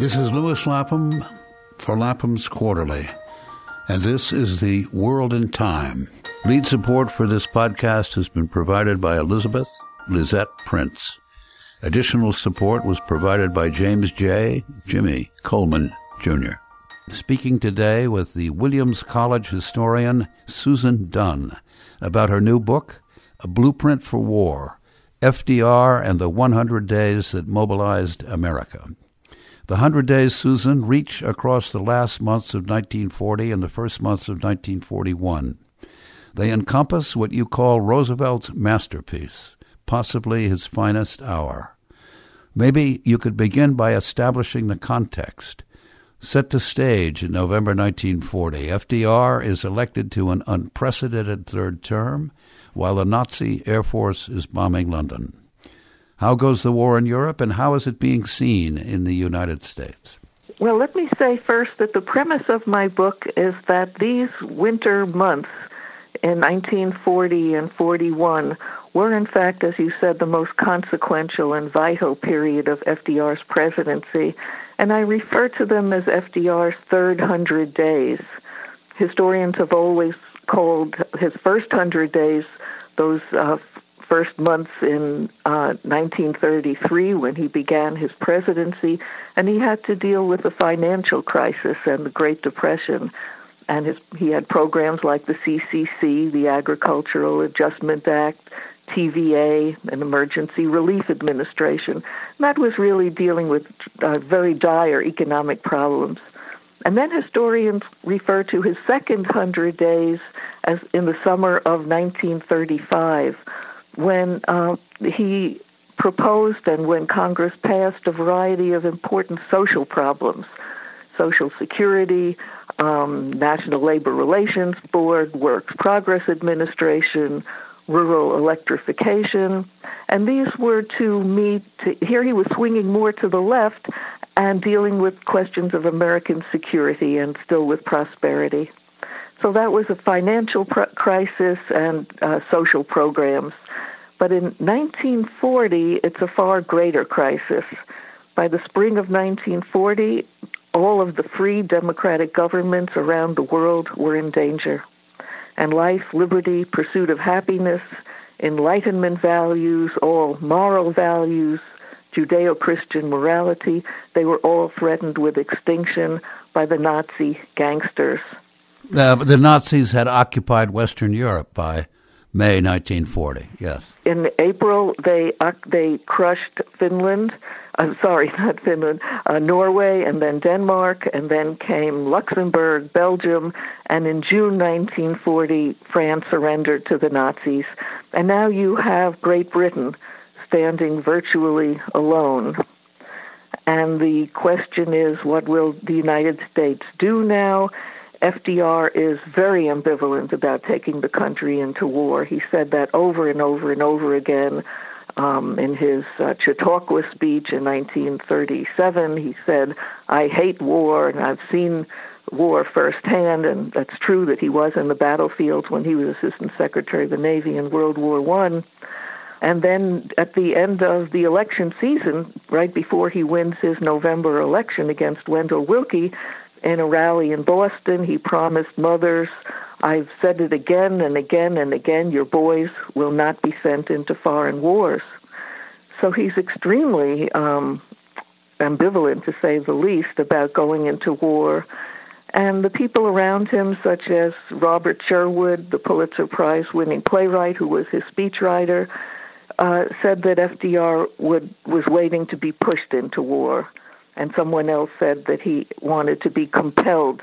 This is Lewis Lapham for Lapham's Quarterly, and this is the World in Time. Lead support for this podcast has been provided by Elizabeth Lisette Prince. Additional support was provided by James J. Jimmy Coleman, Jr. Speaking today with the Williams College historian Susan Dunn about her new book, A Blueprint for War FDR and the 100 Days That Mobilized America. The 100 Days, Susan, reach across the last months of 1940 and the first months of 1941. They encompass what you call Roosevelt's masterpiece, possibly his finest hour. Maybe you could begin by establishing the context. Set the stage in November 1940. FDR is elected to an unprecedented third term while the Nazi Air Force is bombing London. How goes the war in Europe and how is it being seen in the United States? Well, let me say first that the premise of my book is that these winter months in 1940 and 41 were, in fact, as you said, the most consequential and vital period of FDR's presidency, and I refer to them as FDR's third hundred days. Historians have always called his first hundred days those uh, first months in uh, 1933 when he began his presidency, and he had to deal with the financial crisis and the Great Depression and his, he had programs like the CCC, the Agricultural Adjustment Act, TVA, an Emergency Relief Administration. And that was really dealing with uh, very dire economic problems. And then historians refer to his second hundred days as in the summer of 1935, when uh, he proposed and when Congress passed a variety of important social problems Social Security, um, National Labor Relations Board, Works Progress Administration, rural electrification, and these were to meet. Here he was swinging more to the left and dealing with questions of American security and still with prosperity. So that was a financial pr- crisis and uh, social programs. But in 1940, it's a far greater crisis. By the spring of 1940, all of the free democratic governments around the world were in danger. And life, liberty, pursuit of happiness, enlightenment values, all moral values, Judeo Christian morality, they were all threatened with extinction by the Nazi gangsters. Uh, the Nazis had occupied Western Europe by May 1940, yes. In April, they, uh, they crushed Finland I'm sorry, not Finland, uh, Norway, and then Denmark, and then came Luxembourg, Belgium, and in June 1940, France surrendered to the Nazis. And now you have Great Britain standing virtually alone. And the question is, what will the United States do now? FDR is very ambivalent about taking the country into war. He said that over and over and over again um, in his uh, Chautauqua speech in 1937, he said, I hate war, and I've seen war firsthand, and that's true that he was in the battlefields when he was Assistant Secretary of the Navy in World War One. And then at the end of the election season, right before he wins his November election against Wendell Willkie, in a rally in Boston, he promised mothers I've said it again and again and again your boys will not be sent into foreign wars. So he's extremely um, ambivalent, to say the least, about going into war. And the people around him, such as Robert Sherwood, the Pulitzer Prize winning playwright who was his speechwriter, uh, said that FDR would, was waiting to be pushed into war. And someone else said that he wanted to be compelled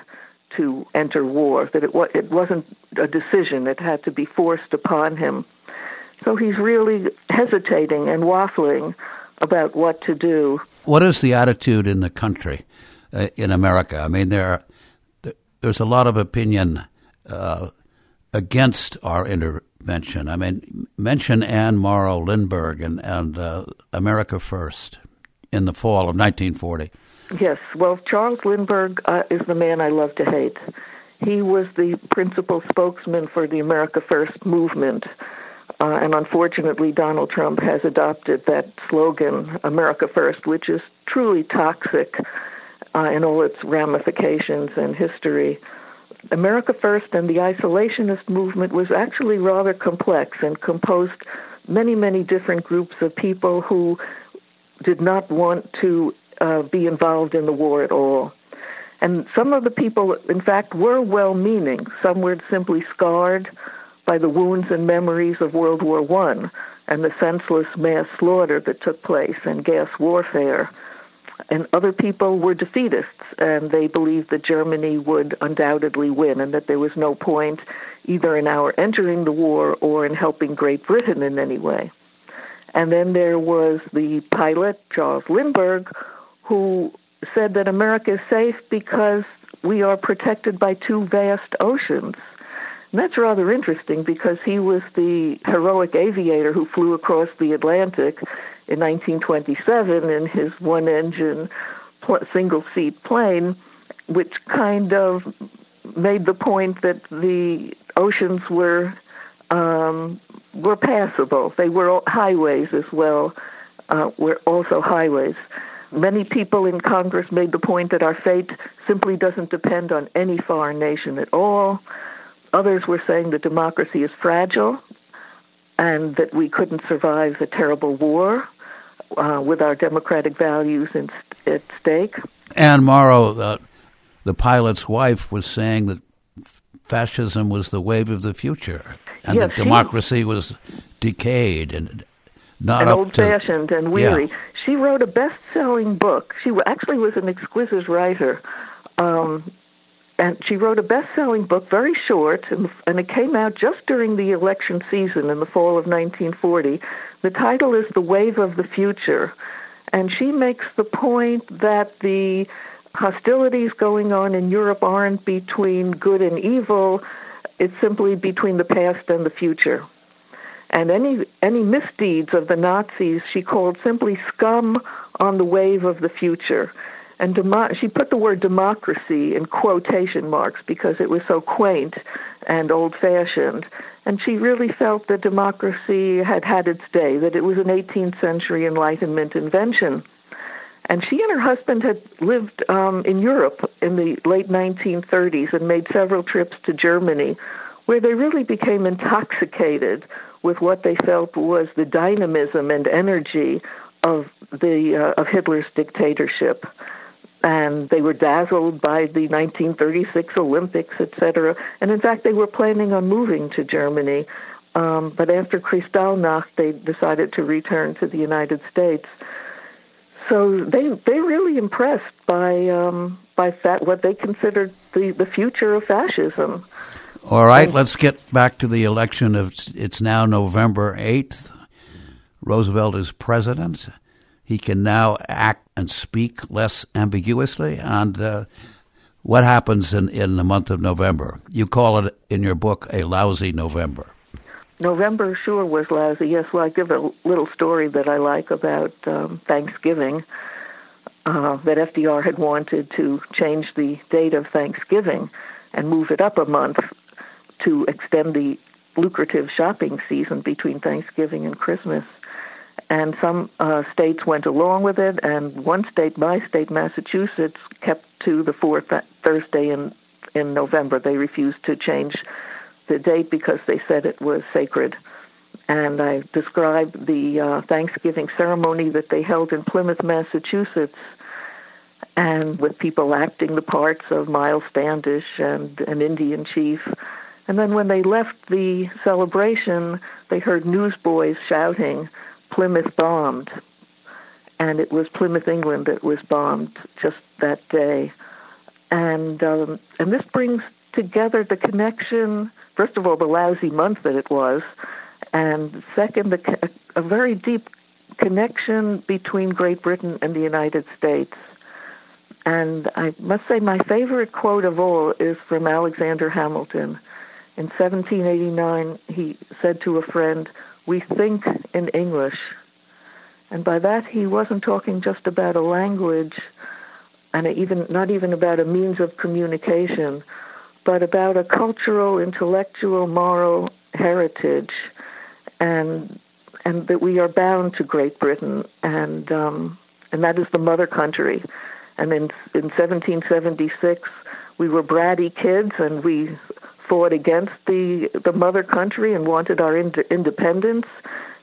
to enter war, that it, wa- it wasn't a decision, it had to be forced upon him. So he's really hesitating and waffling about what to do. What is the attitude in the country, uh, in America? I mean, there, there's a lot of opinion uh, against our intervention. I mean, mention Anne Morrow Lindbergh and, and uh, America First in the fall of 1940. Yes, well, Charles Lindbergh uh, is the man I love to hate. He was the principal spokesman for the America First movement. Uh, and unfortunately, Donald Trump has adopted that slogan, America First, which is truly toxic. uh, in all its ramifications and history. America First and the isolationist movement was actually rather complex and composed many, many different groups of people who did not want to uh, be involved in the war at all. And some of the people, in fact, were well meaning. Some were simply scarred by the wounds and memories of World War I and the senseless mass slaughter that took place and gas warfare. And other people were defeatists, and they believed that Germany would undoubtedly win and that there was no point either in our entering the war or in helping Great Britain in any way. And then there was the pilot, Charles Lindbergh, who said that America is safe because we are protected by two vast oceans. And that's rather interesting because he was the heroic aviator who flew across the Atlantic in 1927 in his one engine single seat plane, which kind of made the point that the oceans were um, were passable. They were highways as well, uh, were also highways. Many people in Congress made the point that our fate simply doesn't depend on any foreign nation at all. Others were saying that democracy is fragile and that we couldn't survive a terrible war uh, with our democratic values in, at stake. Anne Morrow, uh, the pilot's wife, was saying that fascism was the wave of the future and yes, that democracy was decayed and not and old fashioned and weary. Yeah. She wrote a best selling book. She actually was an exquisite writer. Um, and she wrote a best-selling book, very short, and, and it came out just during the election season in the fall of 1940. The title is "The Wave of the Future," and she makes the point that the hostilities going on in Europe aren't between good and evil; it's simply between the past and the future. And any any misdeeds of the Nazis, she called simply scum on the wave of the future and demo- she put the word democracy in quotation marks because it was so quaint and old fashioned. And she really felt that democracy had had its day, that it was an 18th century Enlightenment invention. And she and her husband had lived um, in Europe in the late 1930s and made several trips to Germany, where they really became intoxicated with what they felt was the dynamism and energy of the uh, of Hitler's dictatorship and they were dazzled by the 1936 Olympics, etc. And in fact, they were planning on moving to Germany. Um, but after Kristallnacht, they decided to return to the United States. So they they really impressed by um, by that what they considered the, the future of fascism. All right, let's get back to the election of it's now November eighth. Roosevelt is president. He can now act and speak less ambiguously. And uh, what happens in, in the month of November? You call it in your book a lousy November. November sure was lousy. Yes, well, I give a little story that I like about um, Thanksgiving. Uh, that FDR had wanted to change the date of Thanksgiving and move it up a month to extend the lucrative shopping season between Thanksgiving and Christmas and some uh, states went along with it, and one state, my state, Massachusetts, kept to the fourth Thursday in in November. They refused to change the date because they said it was sacred. And I described the uh, Thanksgiving ceremony that they held in Plymouth, Massachusetts, and with people acting the parts of Miles Standish and an Indian chief. And then when they left the celebration, they heard newsboys shouting, Plymouth bombed, and it was Plymouth, England, that was bombed just that day, and um, and this brings together the connection. First of all, the lousy month that it was, and second, the, a very deep connection between Great Britain and the United States. And I must say, my favorite quote of all is from Alexander Hamilton. In 1789, he said to a friend, we think in English. And by that, he wasn't talking just about a language and even not even about a means of communication, but about a cultural, intellectual, moral heritage, and and that we are bound to Great Britain, and um, and that is the mother country, And in, in 1776, we were bratty kids and we fought against the, the mother country and wanted our ind- independence.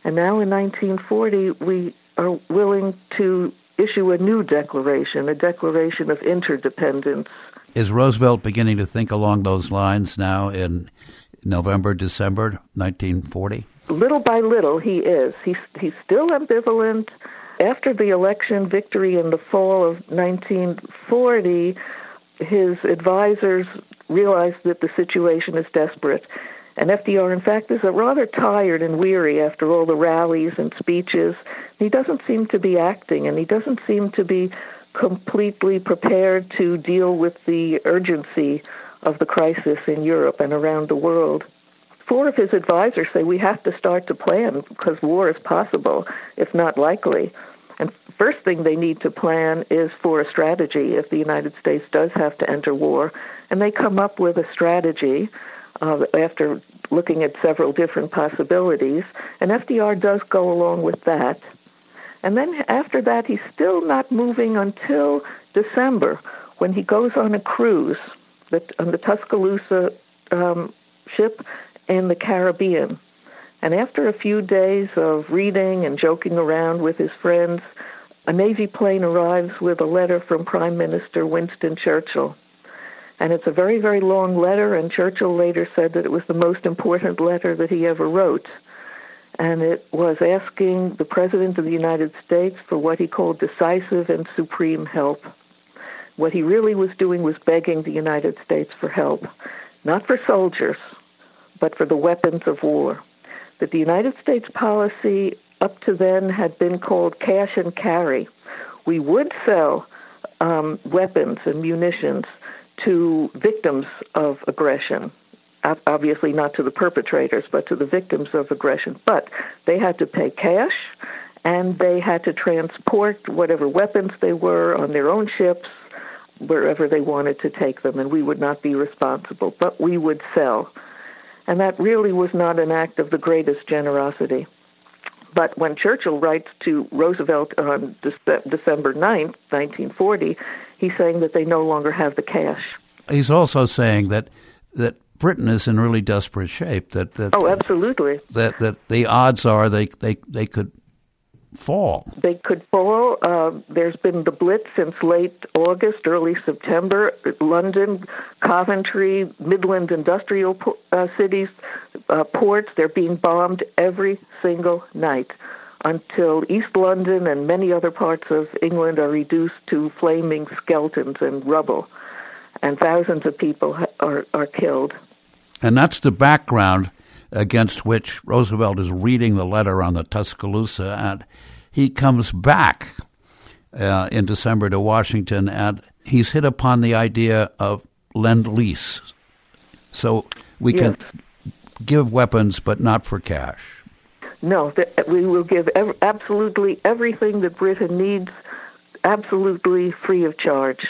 And now in 1940, we are willing to issue a new declaration, a declaration of interdependence. Is Roosevelt beginning to think along those lines now in November, December 1940? Little by little, he is. He's, he's still ambivalent. After the election victory in the fall of 1940, his advisors realized that the situation is desperate. And FDR, in fact, is rather tired and weary after all the rallies and speeches. He doesn't seem to be acting, and he doesn't seem to be completely prepared to deal with the urgency of the crisis in Europe and around the world. Four of his advisors say we have to start to plan because war is possible, if not likely. And first thing they need to plan is for a strategy if the United States does have to enter war. And they come up with a strategy uh, after looking at several different possibilities. And FDR does go along with that. And then after that, he's still not moving until December when he goes on a cruise that, on the Tuscaloosa um, ship in the Caribbean. And after a few days of reading and joking around with his friends, a Navy plane arrives with a letter from Prime Minister Winston Churchill. And it's a very, very long letter, and Churchill later said that it was the most important letter that he ever wrote. And it was asking the President of the United States for what he called decisive and supreme help. What he really was doing was begging the United States for help, not for soldiers, but for the weapons of war. That the United States policy up to then had been called cash and carry. We would sell um, weapons and munitions to victims of aggression. Obviously, not to the perpetrators, but to the victims of aggression. But they had to pay cash and they had to transport whatever weapons they were on their own ships wherever they wanted to take them, and we would not be responsible, but we would sell. And that really was not an act of the greatest generosity. But when Churchill writes to Roosevelt on De- December 9th, 1940, he's saying that they no longer have the cash. He's also saying that that Britain is in really desperate shape. That, that oh, absolutely. That that the odds are they they they could fall? They could fall. Uh, there's been the blitz since late August, early September. London, Coventry, Midland industrial uh, cities, uh, ports, they're being bombed every single night until East London and many other parts of England are reduced to flaming skeletons and rubble. And thousands of people are, are killed. And that's the background against which Roosevelt is reading the letter on the Tuscaloosa, and he comes back uh, in December to Washington, and he's hit upon the idea of lend lease. So we yes. can give weapons, but not for cash. No, we will give ev- absolutely everything that Britain needs, absolutely free of charge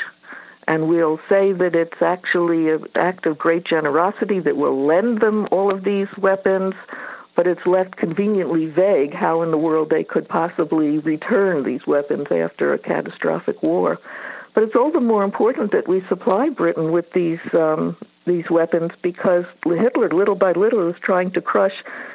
and we'll say that it's actually an act of great generosity that will lend them all of these weapons, but it's left conveniently vague how in the world they could possibly return these weapons after a catastrophic war. But it's all the more important that we supply Britain with these um, these weapons because Hitler, little by little, is trying to crush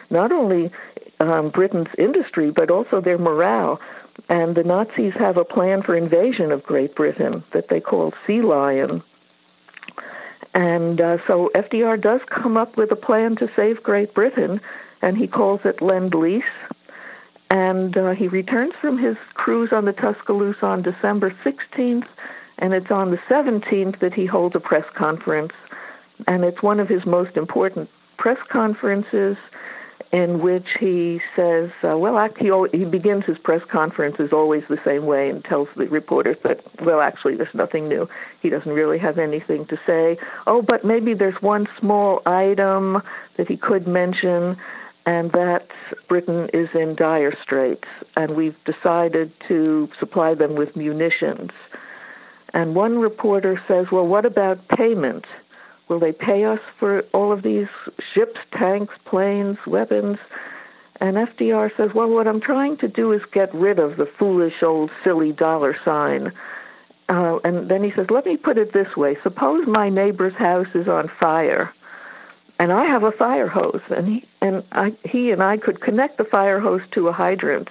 not only um, Britain's industry but also their morale. And the Nazis have a plan for invasion of Great Britain that they call Sea Lion. And uh, so FDR does come up with a plan to save Great Britain, and he calls it Lend Lease. And uh, he returns from his cruise on the Tuscaloosa on December 16th, and it's on the 17th that he holds a press conference. And it's one of his most important press conferences in which he says, uh, well, he, he begins his press conferences always the same way and tells the reporters that, well, actually, there's nothing new. He doesn't really have anything to say. Oh, but maybe there's one small item that he could mention, and that Britain is in dire straits, and we've decided to supply them with munitions. And one reporter says, well, what about payment? Will they pay us for all of these ships, tanks, planes, weapons? And FDR says, well, what I'm trying to do is get rid of the foolish old silly dollar sign. uh, and then he says, "Let me put it this way: Suppose my neighbor's house is on fire, and I have a fire hose, and he and I, he and I could connect the fire hose to a hydrant.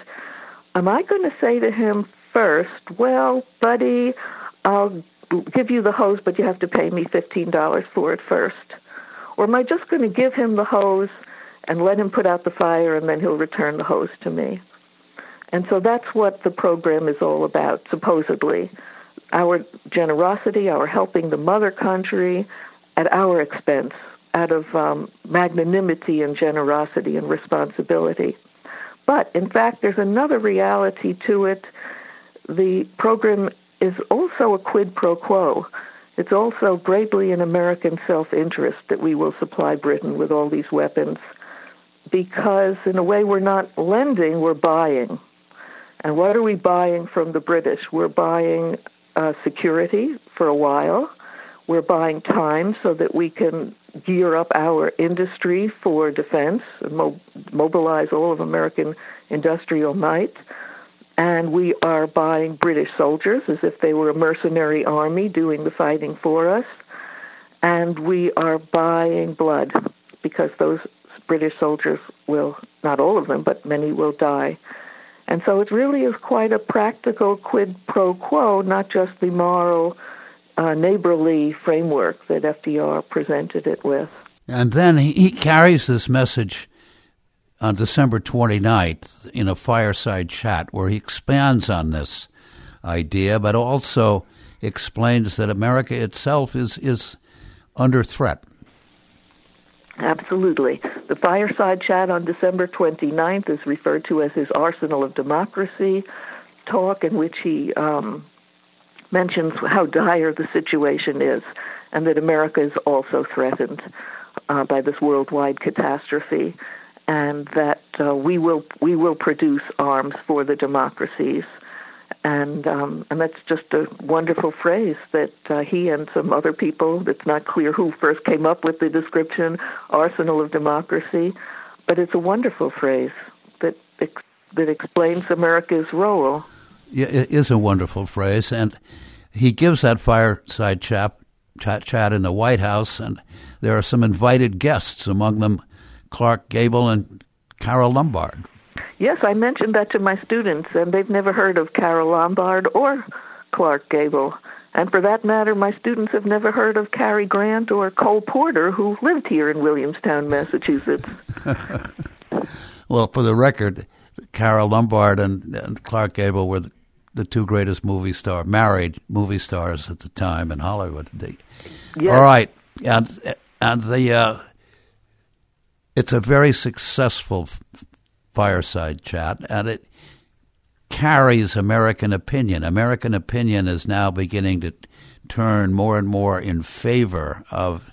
Am I going to say to him first, well, buddy, I'll give you the hose, but you have to pay me fifteen dollars for it first, or am I just going to give him the hose and let him put out the fire, and then he'll return the hose to me?" And so that's what the program is all about, supposedly. Our generosity, our helping the mother country at our expense, out of um, magnanimity and generosity and responsibility. But in fact, there's another reality to it. The program is also a quid pro quo. It's also greatly in American self interest that we will supply Britain with all these weapons because, in a way, we're not lending, we're buying. And what are we buying from the British? We're buying uh, security for a while. We're buying time so that we can gear up our industry for defense mo- mobilize all of American industrial might. And we are buying British soldiers as if they were a mercenary army doing the fighting for us. And we are buying blood because those British soldiers will, not all of them, but many will die. And so it really is quite a practical quid pro quo, not just the moral, uh, neighborly framework that FDR presented it with. And then he, he carries this message on December 29th in a fireside chat where he expands on this idea, but also explains that America itself is, is under threat. Absolutely. The fireside chat on December 29th is referred to as his Arsenal of Democracy talk, in which he um, mentions how dire the situation is and that America is also threatened uh, by this worldwide catastrophe, and that uh, we will we will produce arms for the democracies and um, and that's just a wonderful phrase that uh, he and some other people. It's not clear who first came up with the description "arsenal of democracy," but it's a wonderful phrase that ex- that explains America's role. Yeah, it is a wonderful phrase, and he gives that fireside chap, chat chat in the White House, and there are some invited guests, among them Clark Gable and Carole Lombard. Yes, I mentioned that to my students, and they've never heard of Carole Lombard or Clark Gable. And for that matter, my students have never heard of Cary Grant or Cole Porter, who lived here in Williamstown, Massachusetts. well, for the record, Carole Lombard and, and Clark Gable were the, the, two greatest movie star, married movie stars at the time in Hollywood. They, yes. All right, and and the uh, it's a very successful fireside chat, and it carries American opinion. American opinion is now beginning to turn more and more in favor of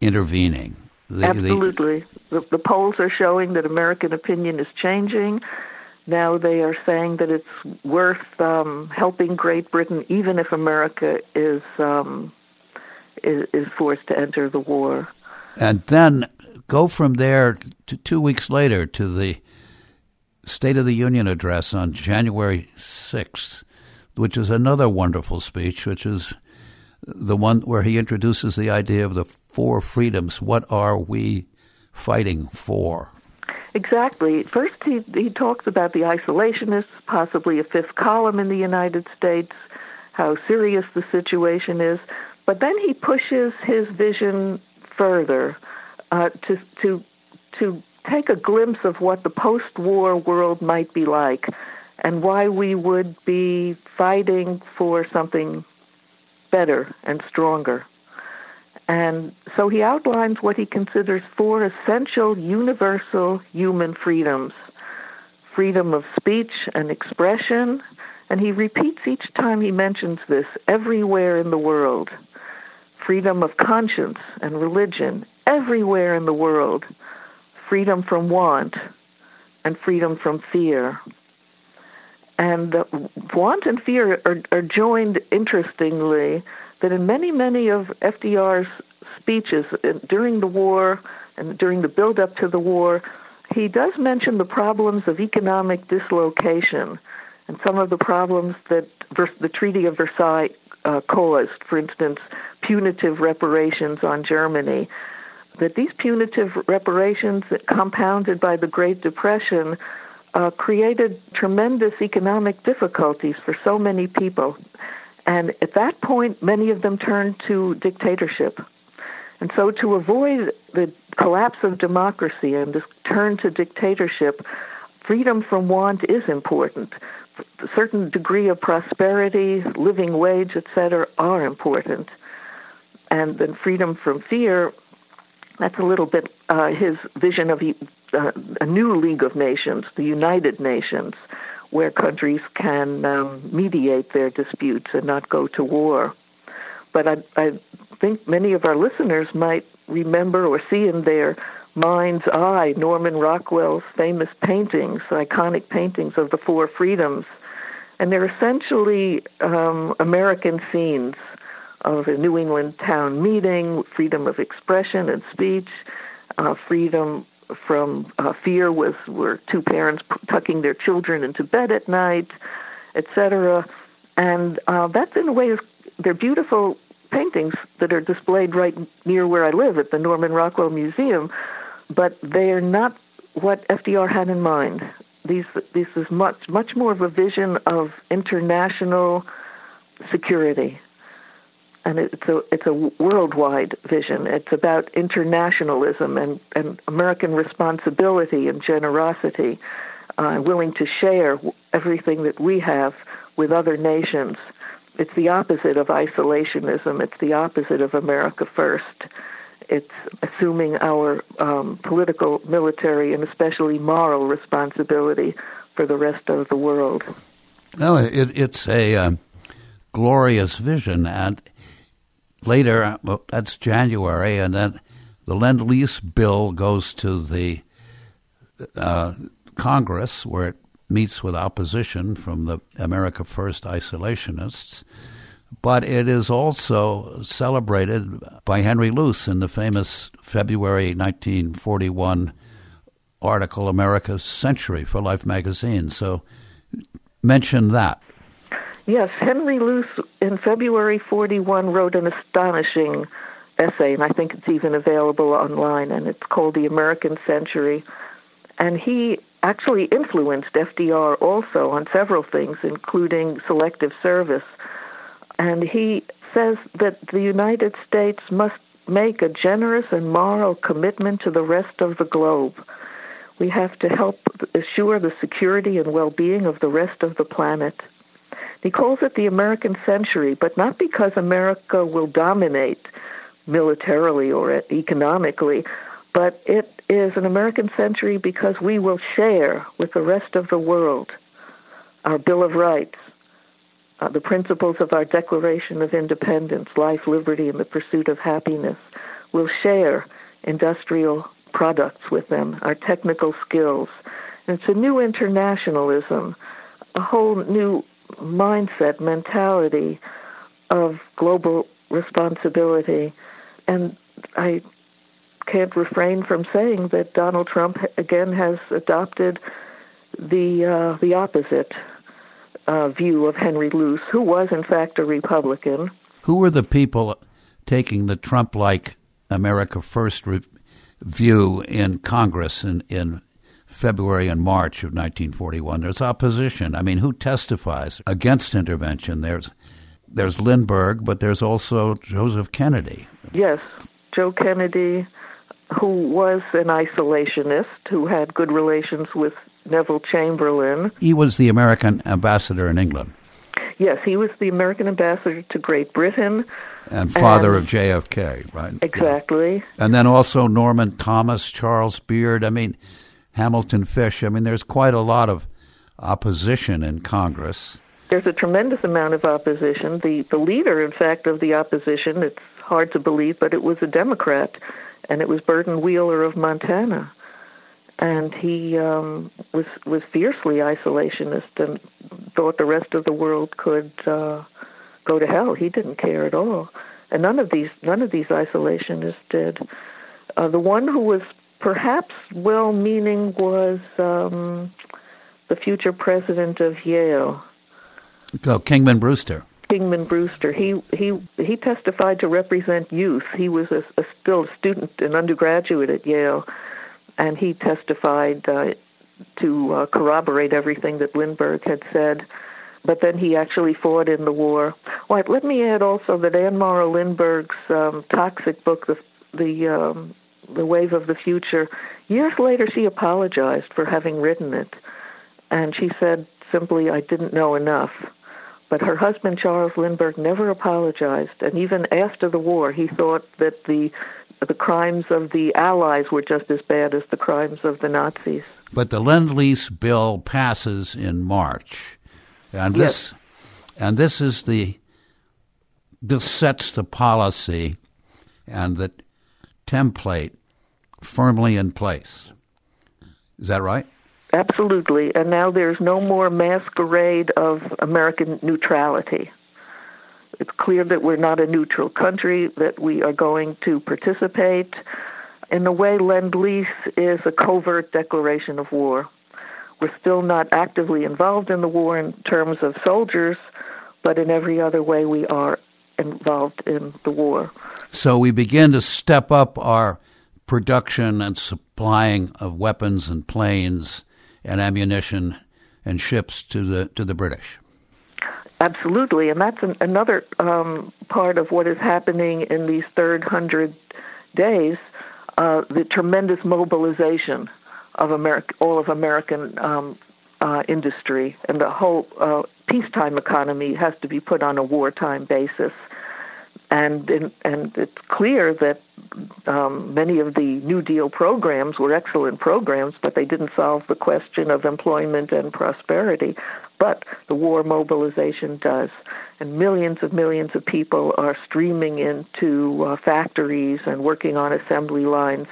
intervening. The, Absolutely. The, the, polls are showing that American opinion is changing. Now they are saying that it's worth um, helping Great Britain, even if America is, um, is, is forced to enter the war. And then go from there to two weeks later to the State of the Union address on January 6th, which is another wonderful speech, which is the one where he introduces the idea of the four freedoms. What are we fighting for? Exactly. First, he, he talks about the isolationists, possibly a fifth column in the United States, how serious the situation is. But then he pushes his vision further uh, to to to take a glimpse of what the post war world might be like and why we would be fighting for something better and stronger. And so he outlines what he considers four essential universal human freedoms. Freedom of speech and expression, and he repeats each time he mentions this everywhere in the world freedom of conscience and religion everywhere in the world freedom from want and freedom from fear. And uh, want and fear are, are joined, interestingly, that in many, many of FDR's speeches during the war and during the build up to the war, he does mention the problems of economic dislocation and some of the problems that the Treaty of Versailles uh, caused, for instance, punitive reparations on Germany, that these punitive reparations, compounded by the Great Depression, uh, created tremendous economic difficulties for so many people. And at that point, many of them turned to dictatorship. And so, to avoid the collapse of democracy and to turn to dictatorship, freedom from want is important. A certain degree of prosperity, living wage, etc., are important. And then freedom from fear, that's a little bit uh, his vision of uh, a new League of Nations, the United Nations, where countries can um, mediate their disputes and not go to war. But I, I think many of our listeners might remember or see in their mind's eye Norman Rockwell's famous paintings, iconic paintings of the Four Freedoms. And they're essentially um, American scenes of a New England town meeting, freedom of expression and speech, uh, freedom from uh, fear was were two parents tucking their children into bed at night, etc. And uh, that's in a way they're beautiful paintings that are displayed right near where I live at the Norman Rockwell Museum, but they are not what FDR had in mind. These this is much much more of a vision of international security and it's a it's a worldwide vision. It's about internationalism and, and American responsibility and generosity, uh, willing to share everything that we have with other nations. It's the opposite of isolationism. It's the opposite of America first. It's assuming our um, political, military, and especially moral responsibility for the rest of the world. No, it, it's a uh, glorious vision, and later, well, that's January, and then the Lend Lease bill goes to the uh, Congress, where it meets with opposition from the America First isolationists. But it is also celebrated by Henry Luce in the famous February 1941 article, America's Century for Life magazine. So mention that. Yes, Henry Luce in February 41 wrote an astonishing essay, and I think it's even available online, and it's called The American Century. And he actually influenced FDR also on several things, including selective service. And he says that the United States must make a generous and moral commitment to the rest of the globe. We have to help assure the security and well being of the rest of the planet. He calls it the American century, but not because America will dominate militarily or economically, but it is an American century because we will share with the rest of the world our Bill of Rights, uh, the principles of our Declaration of Independence, life, liberty, and the pursuit of happiness. We'll share industrial products with them, our technical skills. And it's a new internationalism, a whole new mindset, mentality of global responsibility. And I can't refrain from saying that Donald Trump again has adopted the uh, the opposite uh, view of Henry Luce, who was in fact a Republican. Who were the people taking the Trump-like America First re- view in Congress in in February and March of 1941. There's opposition. I mean, who testifies against intervention? There's there's Lindbergh, but there's also Joseph Kennedy. Yes, Joe Kennedy, who was an isolationist, who had good relations with Neville Chamberlain. He was the American ambassador in England. Yes, he was the American ambassador to Great Britain. And father and, of JFK, right? Exactly. Yeah. And then also Norman Thomas, Charles Beard. I mean, Hamilton Fish. I mean, there's quite a lot of opposition in Congress. There's a tremendous amount of opposition. The the leader, in fact, of the opposition, it's hard to believe, but it was a Democrat, and it was Burton Wheeler of Montana, and he um, was was fiercely isolationist and thought the rest of the world could uh, go to hell. He didn't care at all, and none of these none of these isolationists did. Uh, the one who was perhaps well meaning was um, the future president of Yale. Oh, Kingman Brewster. Kingman Brewster. He he he testified to represent youth. He was a, a still a student, an undergraduate at Yale, and he testified uh, to uh, corroborate everything that Lindbergh had said. But then he actually fought in the war. Well, let me add also that Anne Morrow Lindbergh's um, toxic book, the the um, the Wave of the Future. Years later, she apologized for having written it, and she said simply, "I didn't know enough." But her husband, Charles Lindbergh, never apologized, and even after the war, he thought that the the crimes of the Allies were just as bad as the crimes of the Nazis. But the Lend Lease bill passes in March, and this yes. and this is the this sets the policy and the template firmly in place. Is that right? Absolutely. And now there's no more masquerade of American neutrality. It's clear that we're not a neutral country, that we are going to participate. In a way, Lend Lease is a covert declaration of war. We're still not actively involved in the war in terms of soldiers, but in every other way we are involved in the war. So we begin to step up our production and supplying of weapons and planes and ammunition and ships to the to the British. Absolutely, and that's an, another um, part of what is happening in these third hundred days. Uh, the tremendous mobilization of America, all of American um, uh, industry, and the whole uh, peacetime economy has to be put on a wartime basis and in, and it's clear that um, many of the New Deal programs were excellent programs, but they didn't solve the question of employment and prosperity. But the war mobilization does, and millions of millions of people are streaming into uh, factories and working on assembly lines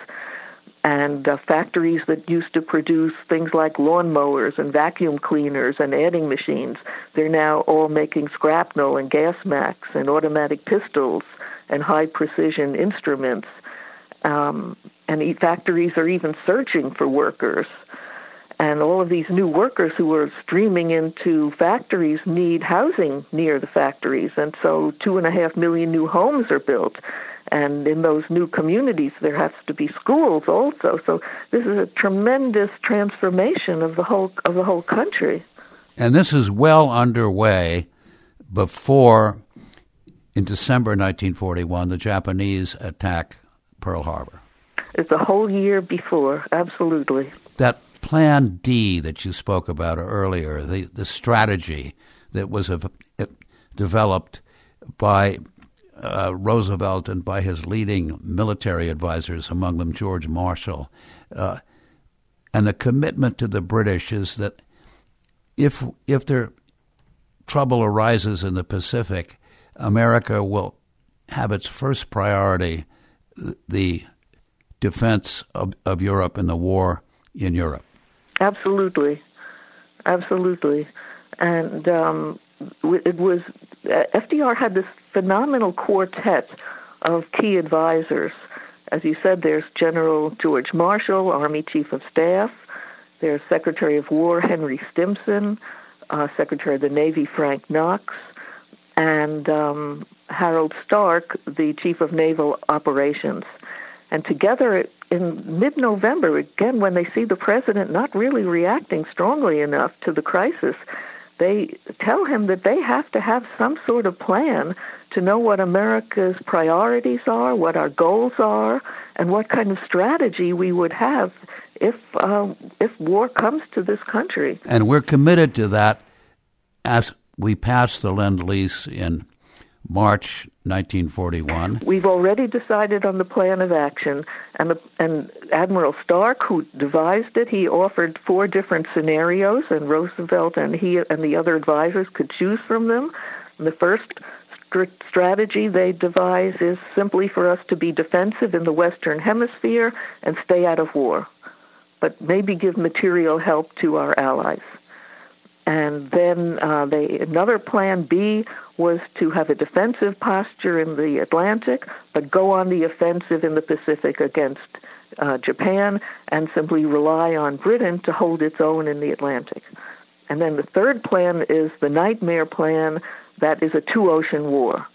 and uh, factories that used to produce things like lawnmowers and vacuum cleaners and adding machines, they're now all making shrapnel and gas max and automatic pistols and high precision instruments. Um, and factories are even searching for workers. And all of these new workers who are streaming into factories need housing near the factories. And so two and a half million new homes are built and in those new communities there has to be schools also. So this is a tremendous transformation of the whole of the whole country. And this is well underway before in December 1941 the Japanese attack Pearl Harbor. It's a whole year before absolutely. That plan D that you spoke about earlier the the strategy that was uh, developed by uh, Roosevelt and by his leading military advisors, among them George Marshall. Uh, and the commitment to the British is that if if there trouble arises in the Pacific, America will have its first priority the defense of, of Europe and the war in Europe. Absolutely, absolutely, and um, it was FDR had this phenomenal quartet of key advisors. As you said, there's General George Marshall, Army Chief of Staff. There's Secretary of War Henry Stimson, uh, Secretary of the Navy Frank Knox, and um, Harold Stark, the Chief of Naval Operations. And together in mid November, again, when they see the president not really reacting strongly enough to the crisis, they tell him that they have to have some sort of plan to know what America's priorities are, what our goals are, and what kind of strategy we would have if uh, if war comes to this country. And we're committed to that as we pass the Lend Lease in March 1941. We've already decided on the plan of action, and the, and Admiral Stark, who devised it, he offered four different scenarios, and Roosevelt and he and the other advisors could choose from them. The first st- strategy they devise is simply for us to be defensive in the Western Hemisphere and stay out of war, but maybe give material help to our allies and then uh, they another plan B was to have a defensive posture in the Atlantic, but go on the offensive in the Pacific against uh, Japan, and simply rely on Britain to hold its own in the Atlantic. and then the third plan is the Nightmare Plan. That is a two ocean war.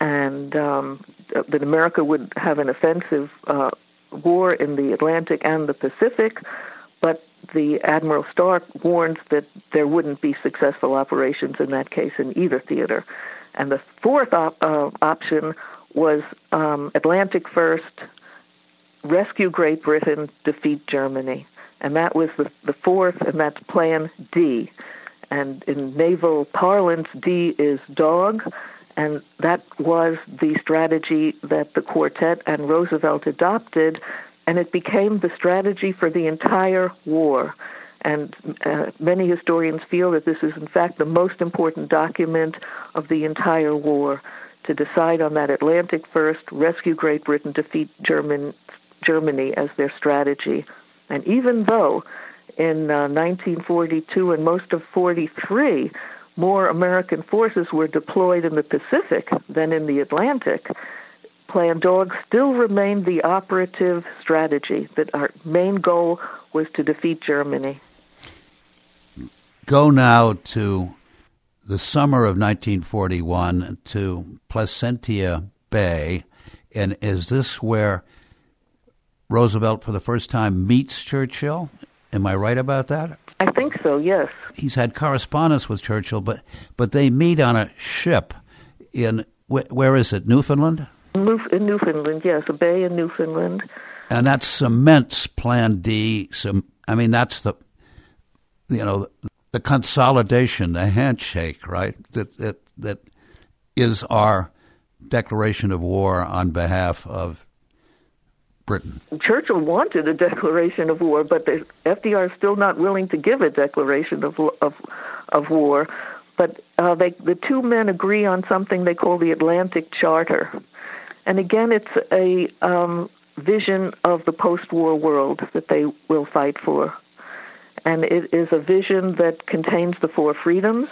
And um, that America would have an offensive uh, war in the Atlantic and the Pacific, but the Admiral Stark warns that there wouldn't be successful operations in that case in either theater. And the fourth op- uh, option was um, Atlantic first, rescue Great Britain, defeat Germany. And that was the, the fourth, and that's Plan D. And in naval parlance, D is dog, and that was the strategy that the quartet and Roosevelt adopted, and it became the strategy for the entire war. And uh, many historians feel that this is, in fact, the most important document of the entire war to decide on that Atlantic first, rescue Great Britain, defeat German, Germany as their strategy. And even though in uh, 1942 and most of 43, more American forces were deployed in the Pacific than in the Atlantic, Plan Dog still remained the operative strategy, that our main goal was to defeat Germany. Go now to the summer of 1941 to Placentia Bay. And is this where Roosevelt, for the first time, meets Churchill? Am I right about that? I think so. Yes. He's had correspondence with Churchill, but but they meet on a ship in where is it? Newfoundland. In Newfoundland, yes, a bay in Newfoundland. And that cements Plan D. Some, I mean, that's the, you know, the consolidation, the handshake, right? That that that is our declaration of war on behalf of Britain. Churchill wanted a declaration of war, but the FDR is still not willing to give a declaration of of of war. But uh, they, the two men agree on something they call the Atlantic Charter, and again, it's a um, vision of the post-war world that they will fight for, and it is a vision that contains the four freedoms,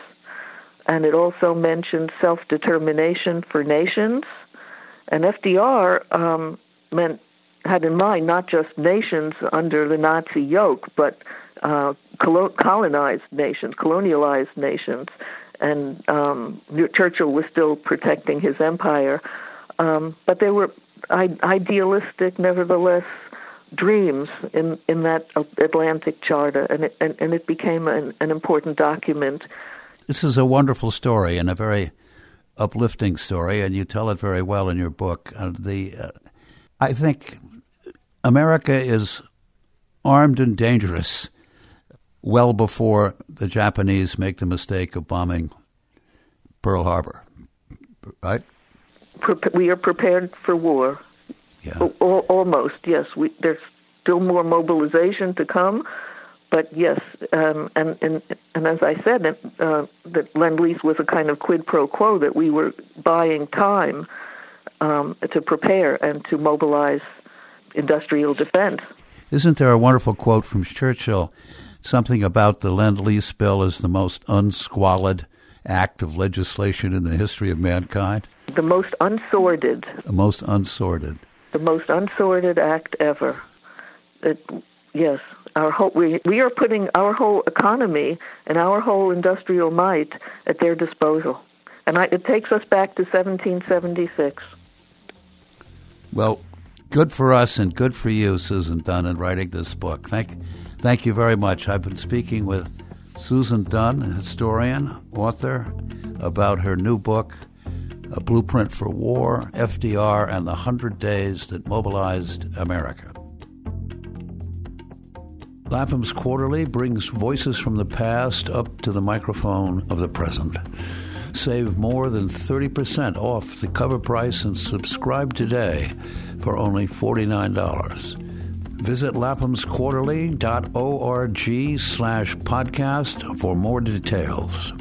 and it also mentions self-determination for nations. And FDR um, meant had in mind not just nations under the Nazi yoke, but uh, colonized nations, colonialized nations, and um, Churchill was still protecting his empire. Um, but they were idealistic, nevertheless, dreams in in that Atlantic Charter, and it, and, and it became an, an important document. This is a wonderful story and a very uplifting story, and you tell it very well in your book. Uh, the uh, I think America is armed and dangerous well before the Japanese make the mistake of bombing Pearl Harbor, right? We are prepared for war. Yeah. almost, yes. We, there's still more mobilization to come, but yes, um, and, and and as I said, uh, that Lend Lease was a kind of quid pro quo that we were buying time um, to prepare and to mobilize industrial defense. Isn't there a wonderful quote from Churchill? Something about the Lend Lease bill is the most unsqualid act of legislation in the history of mankind? The most unsordid. The most unsordid. The most unsordid act ever. It, yes, our whole, we, we are putting our whole economy and our whole industrial might at their disposal. And I, it takes us back to 1776. Well, good for us and good for you, Susan Dunn, in writing this book. Thank, thank you very much. I've been speaking with Susan Dunn, historian, author, about her new book, A Blueprint for War, FDR, and the Hundred Days That Mobilized America. Lapham's Quarterly brings voices from the past up to the microphone of the present. Save more than 30% off the cover price and subscribe today for only $49. Visit laphamsquarterly.org slash podcast for more details.